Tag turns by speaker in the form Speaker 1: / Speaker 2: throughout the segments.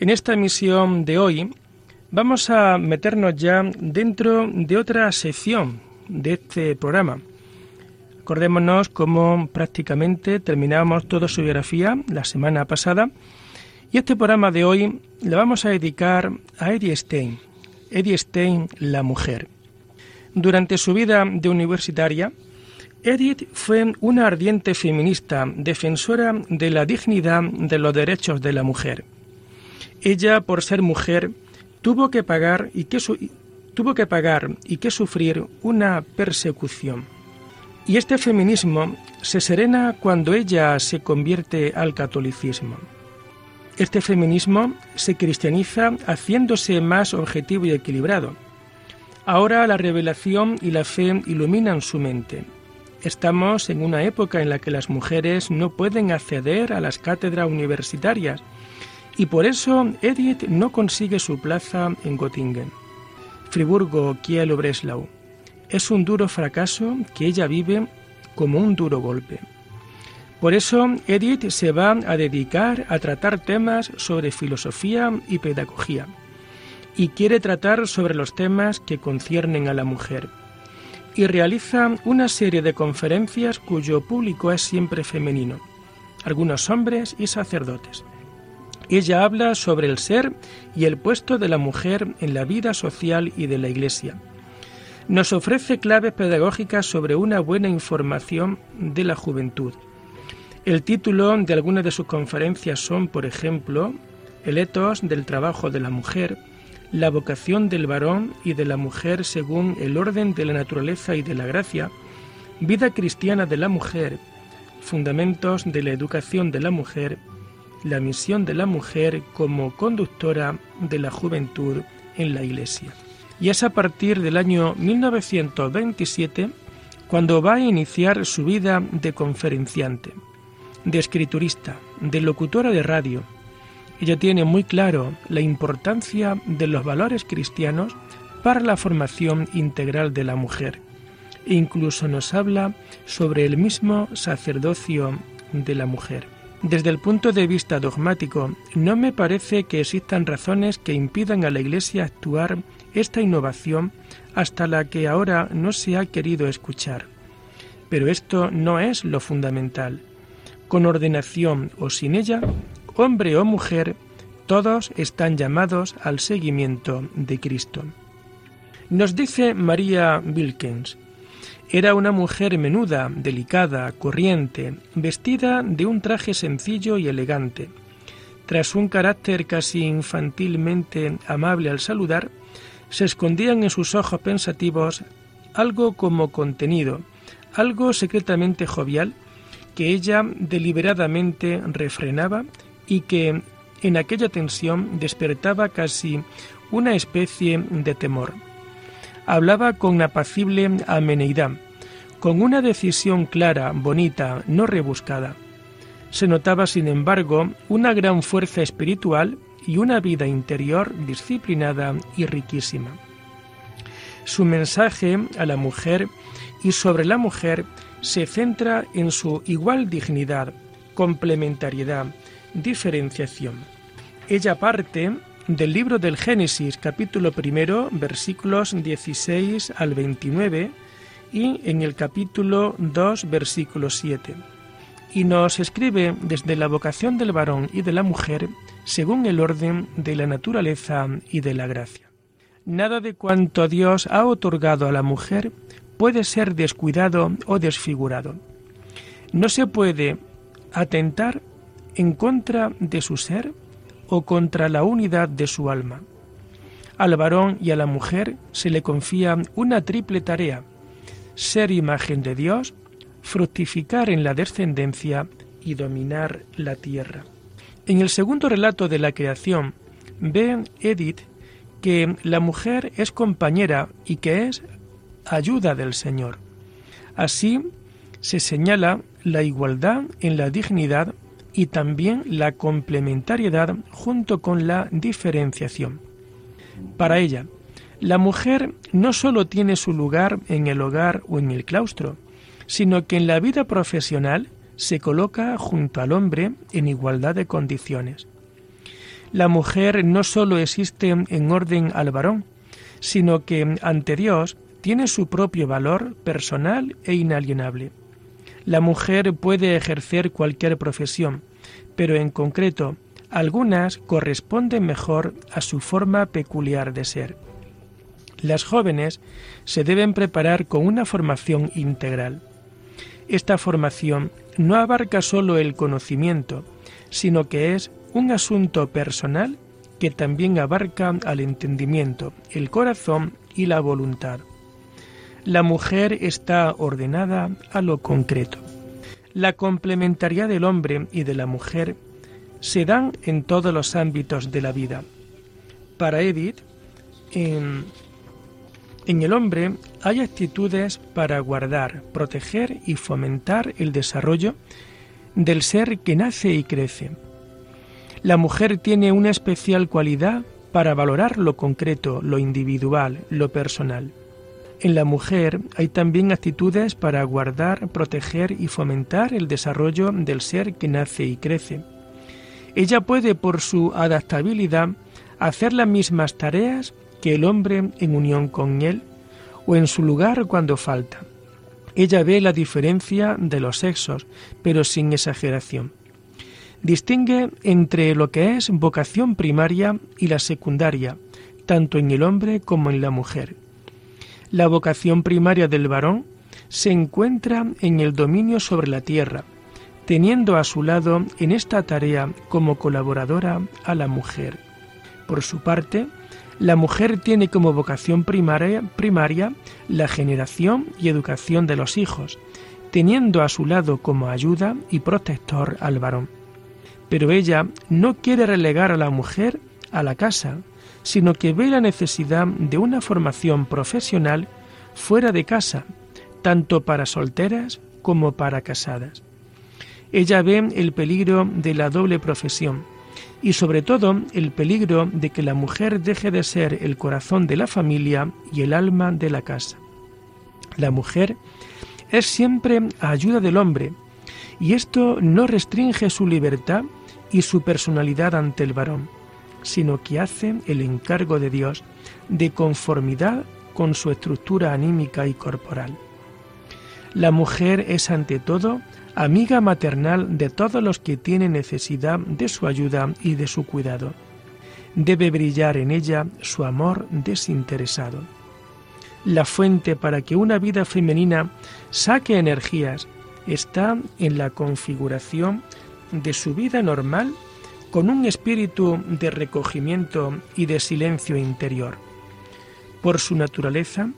Speaker 1: En esta emisión de hoy vamos a meternos ya dentro de otra sección de este programa. Acordémonos cómo prácticamente terminábamos toda su biografía la semana pasada y este programa de hoy le vamos a dedicar a Edith Stein, Edith Stein, la mujer. Durante su vida de universitaria, Edith fue una ardiente feminista, defensora de la dignidad de los derechos de la mujer. Ella, por ser mujer, tuvo que pagar y que, tuvo que pagar y que sufrir una persecución. Y este feminismo se serena cuando ella se convierte al catolicismo. Este feminismo se cristianiza haciéndose más objetivo y equilibrado. Ahora la revelación y la fe iluminan su mente Estamos en una época en la que las mujeres no pueden acceder a las cátedras universitarias y por eso Edith no consigue su plaza en Göttingen. Friburgo, Kiel o Breslau. Es un duro fracaso que ella vive como un duro golpe. Por eso Edith se va a dedicar a tratar temas sobre filosofía y pedagogía y quiere tratar sobre los temas que conciernen a la mujer y realiza una serie de conferencias cuyo público es siempre femenino, algunos hombres y sacerdotes. Ella habla sobre el ser y el puesto de la mujer en la vida social y de la Iglesia. Nos ofrece claves pedagógicas sobre una buena información de la juventud. El título de algunas de sus conferencias son, por ejemplo, El etos del trabajo de la mujer, la vocación del varón y de la mujer según el orden de la naturaleza y de la gracia, vida cristiana de la mujer, fundamentos de la educación de la mujer, la misión de la mujer como conductora de la juventud en la Iglesia. Y es a partir del año 1927 cuando va a iniciar su vida de conferenciante, de escriturista, de locutora de radio, ella tiene muy claro la importancia de los valores cristianos para la formación integral de la mujer. E incluso nos habla sobre el mismo sacerdocio de la mujer. Desde el punto de vista dogmático, no me parece que existan razones que impidan a la Iglesia actuar esta innovación hasta la que ahora no se ha querido escuchar. Pero esto no es lo fundamental. Con ordenación o sin ella, hombre o mujer, todos están llamados al seguimiento de Cristo. Nos dice María Wilkins, era una mujer menuda, delicada, corriente, vestida de un traje sencillo y elegante. Tras un carácter casi infantilmente amable al saludar, se escondían en sus ojos pensativos algo como contenido, algo secretamente jovial que ella deliberadamente refrenaba y que en aquella tensión despertaba casi una especie de temor. Hablaba con apacible ameneidad, con una decisión clara, bonita, no rebuscada. Se notaba, sin embargo, una gran fuerza espiritual y una vida interior disciplinada y riquísima. Su mensaje a la mujer y sobre la mujer se centra en su igual dignidad, complementariedad, diferenciación. Ella parte del libro del Génesis capítulo primero versículos 16 al 29 y en el capítulo 2 versículo 7 y nos escribe desde la vocación del varón y de la mujer según el orden de la naturaleza y de la gracia. Nada de cuanto Dios ha otorgado a la mujer puede ser descuidado o desfigurado. No se puede atentar en contra de su ser o contra la unidad de su alma. Al varón y a la mujer se le confía una triple tarea, ser imagen de Dios, fructificar en la descendencia y dominar la tierra. En el segundo relato de la creación, ve Edith que la mujer es compañera y que es ayuda del Señor. Así se señala la igualdad en la dignidad y también la complementariedad junto con la diferenciación. Para ella, la mujer no sólo tiene su lugar en el hogar o en el claustro, sino que en la vida profesional se coloca junto al hombre en igualdad de condiciones. La mujer no sólo existe en orden al varón, sino que ante Dios tiene su propio valor personal e inalienable. La mujer puede ejercer cualquier profesión, pero en concreto algunas corresponden mejor a su forma peculiar de ser. Las jóvenes se deben preparar con una formación integral. Esta formación no abarca solo el conocimiento, sino que es un asunto personal que también abarca al entendimiento, el corazón y la voluntad la mujer está ordenada a lo concreto. La complementariedad del hombre y de la mujer se dan en todos los ámbitos de la vida. Para Edith, en, en el hombre hay actitudes para guardar, proteger y fomentar el desarrollo del ser que nace y crece. La mujer tiene una especial cualidad para valorar lo concreto, lo individual, lo personal. En la mujer hay también actitudes para guardar, proteger y fomentar el desarrollo del ser que nace y crece. Ella puede, por su adaptabilidad, hacer las mismas tareas que el hombre en unión con él o en su lugar cuando falta. Ella ve la diferencia de los sexos, pero sin exageración. Distingue entre lo que es vocación primaria y la secundaria, tanto en el hombre como en la mujer la vocación primaria del varón se encuentra en el dominio sobre la tierra, teniendo a su lado en esta tarea como colaboradora a la mujer. Por su parte, la mujer tiene como vocación primaria, la generación y educación de los hijos, teniendo a su lado como ayuda y protector al varón. Pero ella no quiere relegar a la mujer a la casa, sino que ve la necesidad de una formación profesional fuera de casa, tanto para solteras como para casadas. Ella ve el peligro de la doble profesión y sobre todo el peligro de que la mujer deje de ser el corazón de la familia y el alma de la casa. La mujer es siempre ayuda del hombre y esto no restringe su libertad y su personalidad ante el varón sino que hace el encargo de Dios de conformidad con su estructura anímica y corporal. La mujer es ante todo amiga maternal de todos los que tienen necesidad de su ayuda y de su cuidado. Debe brillar en ella su amor desinteresado. La fuente para que una vida femenina saque energías está en la configuración de su vida normal con un espíritu de recogimiento y de silencio interior. Por su naturaleza,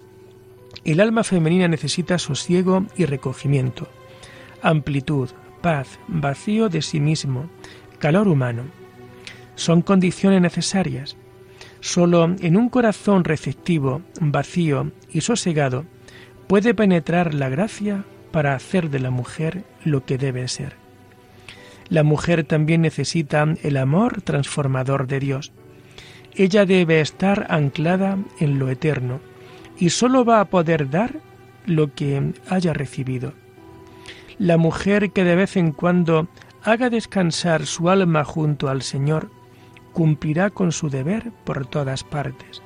Speaker 1: el alma femenina necesita sosiego y recogimiento, amplitud, paz, vacío de sí mismo, calor humano. Son condiciones necesarias. Solo en un corazón receptivo, vacío y sosegado puede penetrar la gracia para hacer de la mujer lo que debe ser. La mujer también necesita el amor transformador de Dios. Ella debe estar anclada en lo eterno y sólo va a poder dar lo que haya recibido. La mujer que de vez en cuando haga descansar su alma junto al Señor, cumplirá con su deber por todas partes.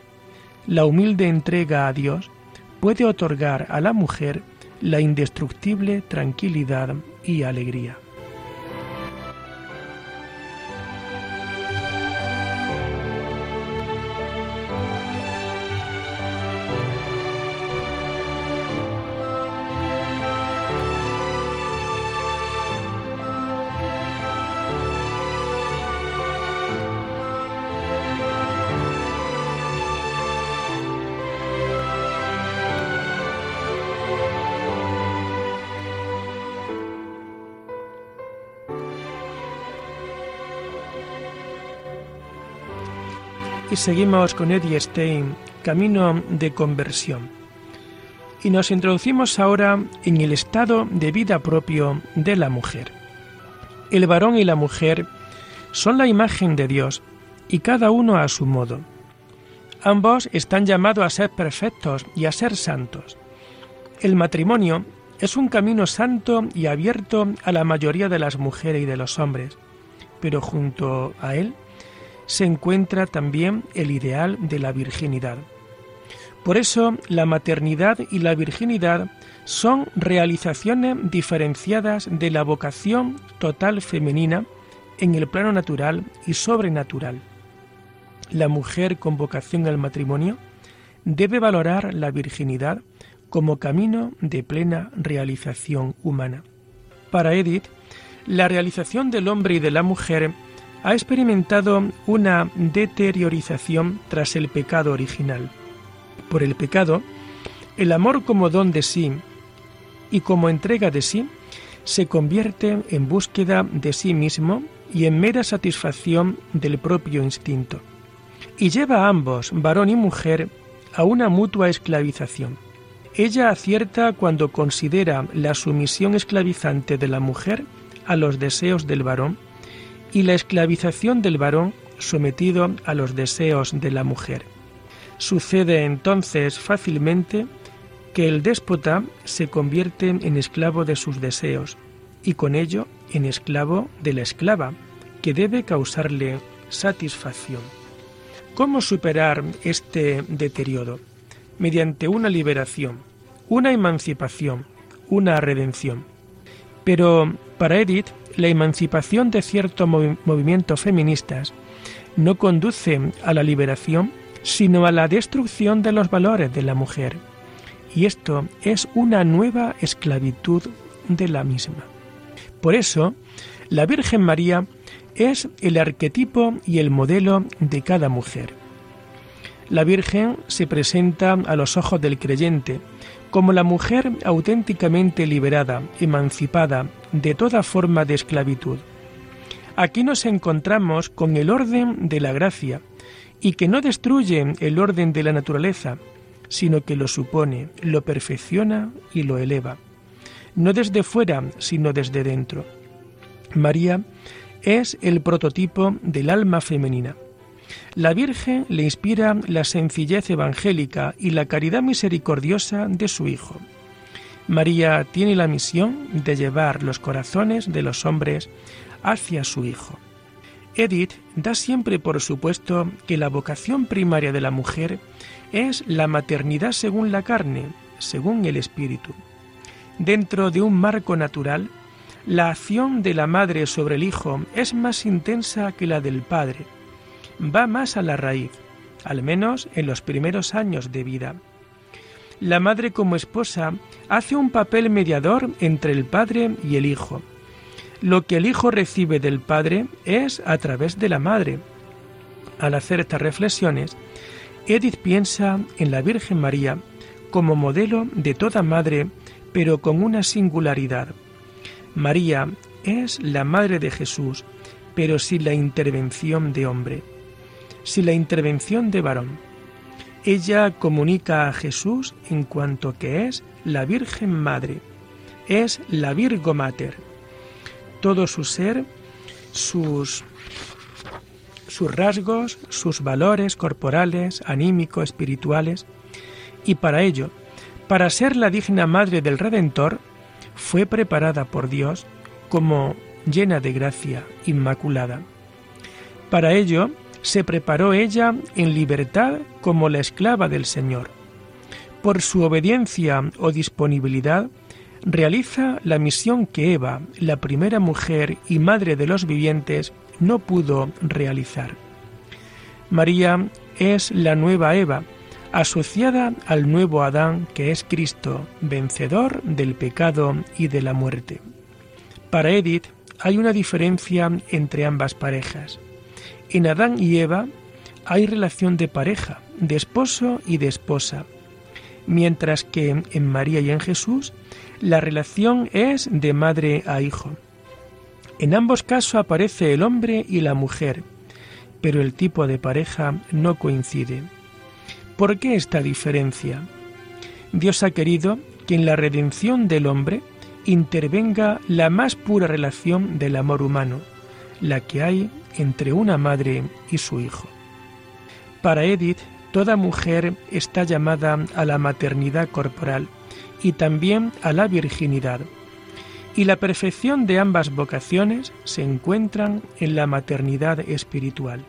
Speaker 1: La humilde entrega a Dios puede otorgar a la mujer la indestructible tranquilidad y alegría. Seguimos con Eddie Stein, Camino de Conversión. Y nos introducimos ahora en el estado de vida propio de la mujer. El varón y la mujer son la imagen de Dios y cada uno a su modo. Ambos están llamados a ser perfectos y a ser santos. El matrimonio es un camino santo y abierto a la mayoría de las mujeres y de los hombres, pero junto a él se encuentra también el ideal de la virginidad. Por eso la maternidad y la virginidad son realizaciones diferenciadas de la vocación total femenina en el plano natural y sobrenatural. La mujer con vocación al matrimonio debe valorar la virginidad como camino de plena realización humana. Para Edith, la realización del hombre y de la mujer ha experimentado una deteriorización tras el pecado original. Por el pecado, el amor como don de sí y como entrega de sí se convierte en búsqueda de sí mismo y en mera satisfacción del propio instinto, y lleva a ambos, varón y mujer, a una mutua esclavización. Ella acierta cuando considera la sumisión esclavizante de la mujer a los deseos del varón y la esclavización del varón sometido a los deseos de la mujer. Sucede entonces fácilmente que el déspota se convierte en esclavo de sus deseos y con ello en esclavo de la esclava, que debe causarle satisfacción. ¿Cómo superar este deterioro? Mediante una liberación, una emancipación, una redención. Pero para Edith, la emancipación de ciertos movimientos feministas no conduce a la liberación, sino a la destrucción de los valores de la mujer. Y esto es una nueva esclavitud de la misma. Por eso, la Virgen María es el arquetipo y el modelo de cada mujer. La Virgen se presenta a los ojos del creyente como la mujer auténticamente liberada, emancipada de toda forma de esclavitud. Aquí nos encontramos con el orden de la gracia, y que no destruye el orden de la naturaleza, sino que lo supone, lo perfecciona y lo eleva, no desde fuera, sino desde dentro. María es el prototipo del alma femenina. La Virgen le inspira la sencillez evangélica y la caridad misericordiosa de su Hijo. María tiene la misión de llevar los corazones de los hombres hacia su Hijo. Edith da siempre por supuesto que la vocación primaria de la mujer es la maternidad según la carne, según el espíritu. Dentro de un marco natural, la acción de la madre sobre el hijo es más intensa que la del padre, va más a la raíz, al menos en los primeros años de vida. La madre como esposa hace un papel mediador entre el padre y el hijo. Lo que el hijo recibe del padre es a través de la madre. Al hacer estas reflexiones, Edith piensa en la Virgen María como modelo de toda madre, pero con una singularidad. María es la madre de Jesús, pero sin la intervención de hombre sin la intervención de varón. Ella comunica a Jesús en cuanto que es la Virgen Madre, es la Virgo Mater. Todo su ser, sus, sus rasgos, sus valores corporales, anímicos, espirituales, y para ello, para ser la digna madre del Redentor, fue preparada por Dios como llena de gracia, inmaculada. Para ello, se preparó ella en libertad como la esclava del Señor. Por su obediencia o disponibilidad, realiza la misión que Eva, la primera mujer y madre de los vivientes, no pudo realizar. María es la nueva Eva, asociada al nuevo Adán que es Cristo, vencedor del pecado y de la muerte. Para Edith hay una diferencia entre ambas parejas. En Adán y Eva hay relación de pareja, de esposo y de esposa, mientras que en María y en Jesús la relación es de madre a hijo. En ambos casos aparece el hombre y la mujer, pero el tipo de pareja no coincide. ¿Por qué esta diferencia? Dios ha querido que en la redención del hombre intervenga la más pura relación del amor humano, la que hay entre una madre y su hijo. Para Edith, toda mujer está llamada a la maternidad corporal y también a la virginidad, y la perfección de ambas vocaciones se encuentran en la maternidad espiritual.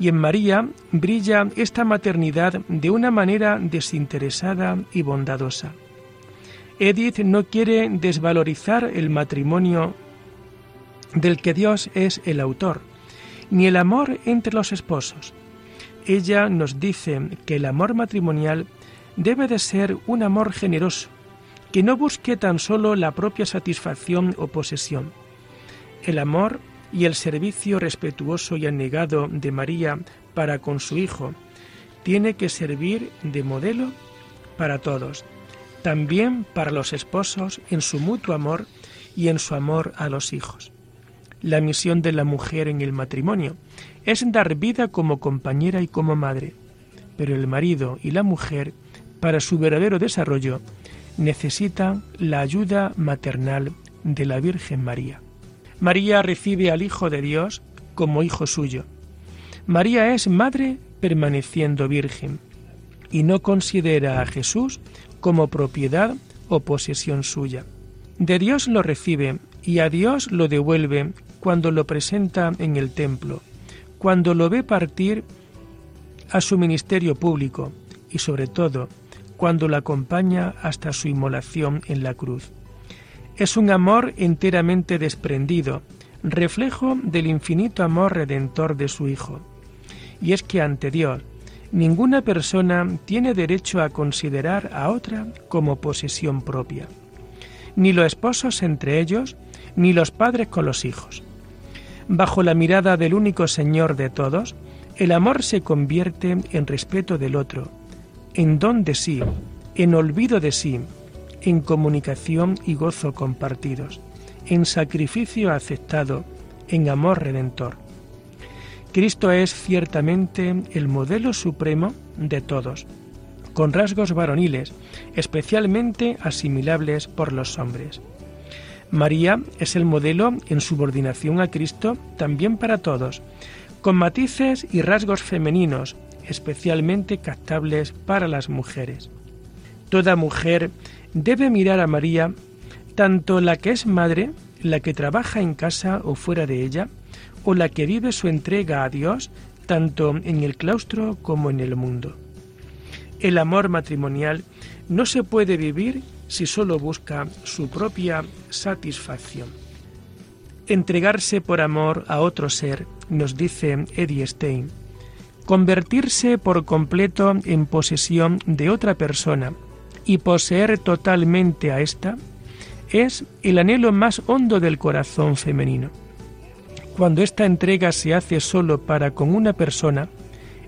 Speaker 1: Y en María brilla esta maternidad de una manera desinteresada y bondadosa. Edith no quiere desvalorizar el matrimonio del que Dios es el autor, ni el amor entre los esposos. Ella nos dice que el amor matrimonial debe de ser un amor generoso, que no busque tan solo la propia satisfacción o posesión. El amor y el servicio respetuoso y anegado de María para con su Hijo tiene que servir de modelo para todos, también para los esposos en su mutuo amor y en su amor a los hijos. La misión de la mujer en el matrimonio es dar vida como compañera y como madre, pero el marido y la mujer, para su verdadero desarrollo, necesitan la ayuda maternal de la Virgen María. María recibe al Hijo de Dios como hijo suyo. María es madre permaneciendo virgen y no considera a Jesús como propiedad o posesión suya. De Dios lo recibe y a Dios lo devuelve cuando lo presenta en el templo, cuando lo ve partir a su ministerio público y sobre todo cuando la acompaña hasta su inmolación en la cruz. Es un amor enteramente desprendido, reflejo del infinito amor redentor de su Hijo. Y es que ante Dios, ninguna persona tiene derecho a considerar a otra como posesión propia, ni los esposos entre ellos, ni los padres con los hijos. Bajo la mirada del único Señor de todos, el amor se convierte en respeto del otro, en don de sí, en olvido de sí, en comunicación y gozo compartidos, en sacrificio aceptado, en amor redentor. Cristo es ciertamente el modelo supremo de todos, con rasgos varoniles, especialmente asimilables por los hombres. María es el modelo en subordinación a Cristo también para todos, con matices y rasgos femeninos, especialmente captables para las mujeres. Toda mujer debe mirar a María, tanto la que es madre, la que trabaja en casa o fuera de ella, o la que vive su entrega a Dios, tanto en el claustro como en el mundo. El amor matrimonial no se puede vivir si solo busca su propia satisfacción. Entregarse por amor a otro ser, nos dice Eddie Stein, convertirse por completo en posesión de otra persona y poseer totalmente a ésta es el anhelo más hondo del corazón femenino. Cuando esta entrega se hace solo para con una persona,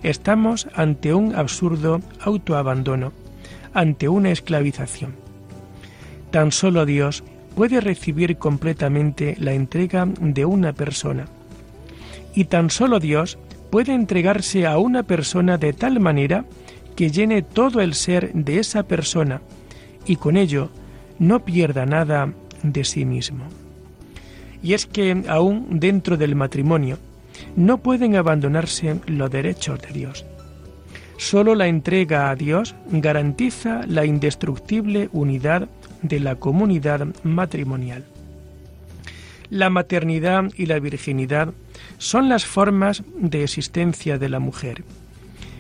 Speaker 1: estamos ante un absurdo autoabandono, ante una esclavización. Tan solo Dios puede recibir completamente la entrega de una persona. Y tan solo Dios puede entregarse a una persona de tal manera que llene todo el ser de esa persona y con ello no pierda nada de sí mismo. Y es que aún dentro del matrimonio no pueden abandonarse los derechos de Dios. Solo la entrega a Dios garantiza la indestructible unidad de la comunidad matrimonial. La maternidad y la virginidad son las formas de existencia de la mujer.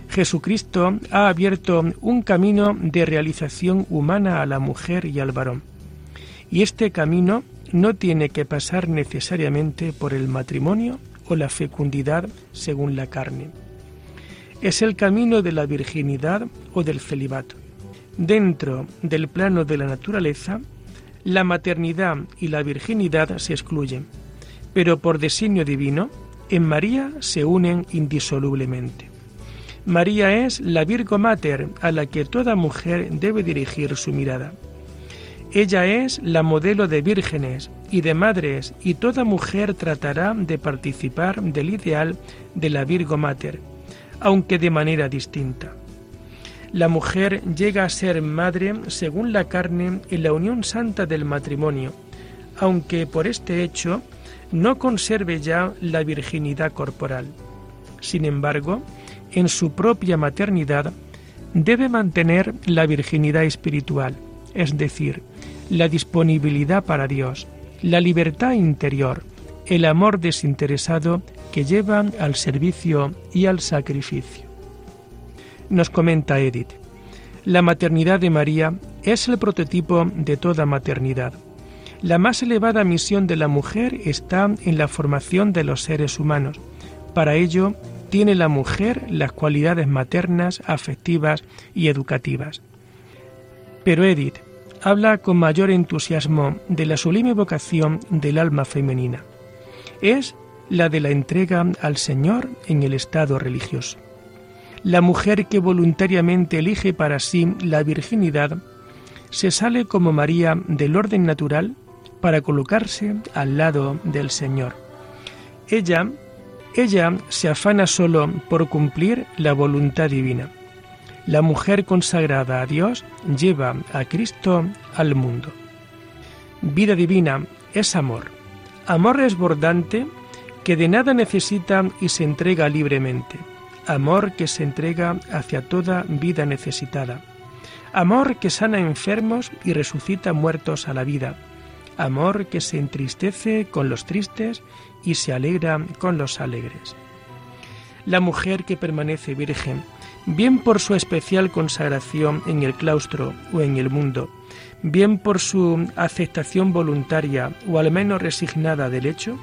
Speaker 1: Jesucristo ha abierto un camino de realización humana a la mujer y al varón. Y este camino no tiene que pasar necesariamente por el matrimonio o la fecundidad según la carne. Es el camino de la virginidad o del celibato. Dentro del plano de la naturaleza, la maternidad y la virginidad se excluyen, pero por designio divino, en María se unen indisolublemente. María es la Virgo Mater a la que toda mujer debe dirigir su mirada. Ella es la modelo de vírgenes y de madres y toda mujer tratará de participar del ideal de la Virgo Mater, aunque de manera distinta. La mujer llega a ser madre según la carne en la unión santa del matrimonio, aunque por este hecho no conserve ya la virginidad corporal. Sin embargo, en su propia maternidad debe mantener la virginidad espiritual, es decir, la disponibilidad para Dios, la libertad interior, el amor desinteresado que lleva al servicio y al sacrificio. Nos comenta Edith, la maternidad de María es el prototipo de toda maternidad. La más elevada misión de la mujer está en la formación de los seres humanos. Para ello, tiene la mujer las cualidades maternas, afectivas y educativas. Pero Edith habla con mayor entusiasmo de la sublime vocación del alma femenina. Es la de la entrega al Señor en el estado religioso. La mujer que voluntariamente elige para sí la virginidad se sale como María del orden natural para colocarse al lado del Señor. Ella, ella se afana solo por cumplir la voluntad divina. La mujer consagrada a Dios lleva a Cristo al mundo. Vida divina es amor. Amor desbordante que de nada necesita y se entrega libremente. Amor que se entrega hacia toda vida necesitada. Amor que sana enfermos y resucita muertos a la vida amor que se entristece con los tristes y se alegra con los alegres. La mujer que permanece virgen, bien por su especial consagración en el claustro o en el mundo, bien por su aceptación voluntaria o al menos resignada del hecho,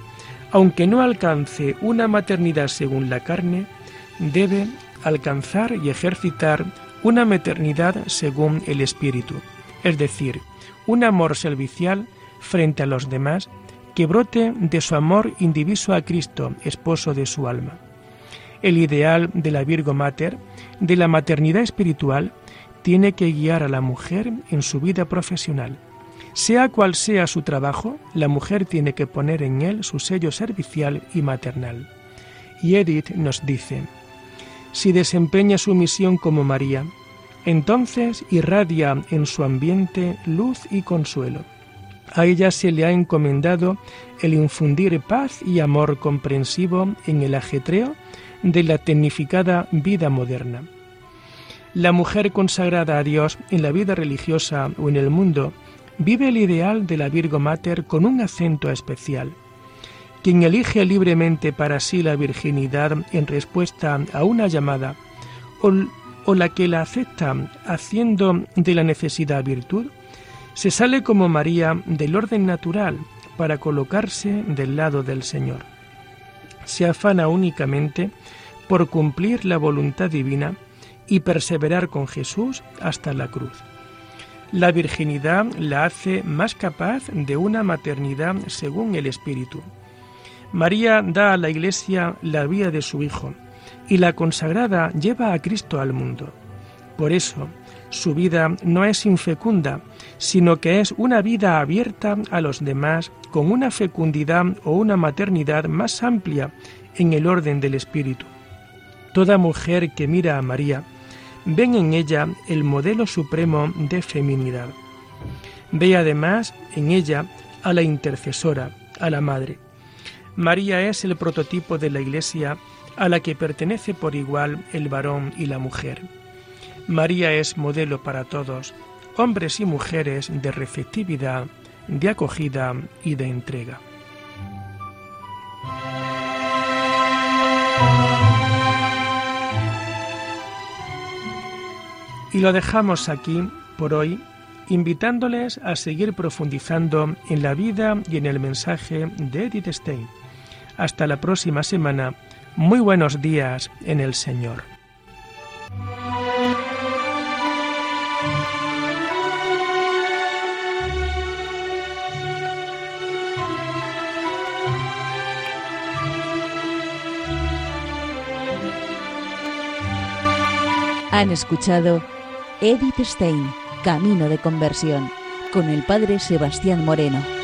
Speaker 1: aunque no alcance una maternidad según la carne, debe alcanzar y ejercitar una maternidad según el espíritu, es decir, un amor servicial frente a los demás que brote de su amor indiviso a Cristo, esposo de su alma. El ideal de la Virgo Mater, de la maternidad espiritual, tiene que guiar a la mujer en su vida profesional. Sea cual sea su trabajo, la mujer tiene que poner en él su sello servicial y maternal. Y Edith nos dice, si desempeña su misión como María, entonces irradia en su ambiente luz y consuelo a ella se le ha encomendado el infundir paz y amor comprensivo en el ajetreo de la tecnificada vida moderna. La mujer consagrada a Dios en la vida religiosa o en el mundo vive el ideal de la Virgo Mater con un acento especial. Quien elige libremente para sí la virginidad en respuesta a una llamada o, o la que la acepta haciendo de la necesidad virtud, se sale como María del orden natural para colocarse del lado del Señor. Se afana únicamente por cumplir la voluntad divina y perseverar con Jesús hasta la cruz. La virginidad la hace más capaz de una maternidad según el Espíritu. María da a la Iglesia la vida de su Hijo y la consagrada lleva a Cristo al mundo. Por eso, su vida no es infecunda, sino que es una vida abierta a los demás con una fecundidad o una maternidad más amplia en el orden del Espíritu. Toda mujer que mira a María ven en ella el modelo supremo de feminidad. Ve además en ella a la intercesora, a la Madre. María es el prototipo de la Iglesia a la que pertenece por igual el varón y la mujer. María es modelo para todos, hombres y mujeres de receptividad, de acogida y de entrega. Y lo dejamos aquí por hoy, invitándoles a seguir profundizando en la vida y en el mensaje de Edith Stein. Hasta la próxima semana. Muy buenos días en el Señor.
Speaker 2: Han escuchado Edith Stein, Camino de Conversión con el Padre Sebastián Moreno.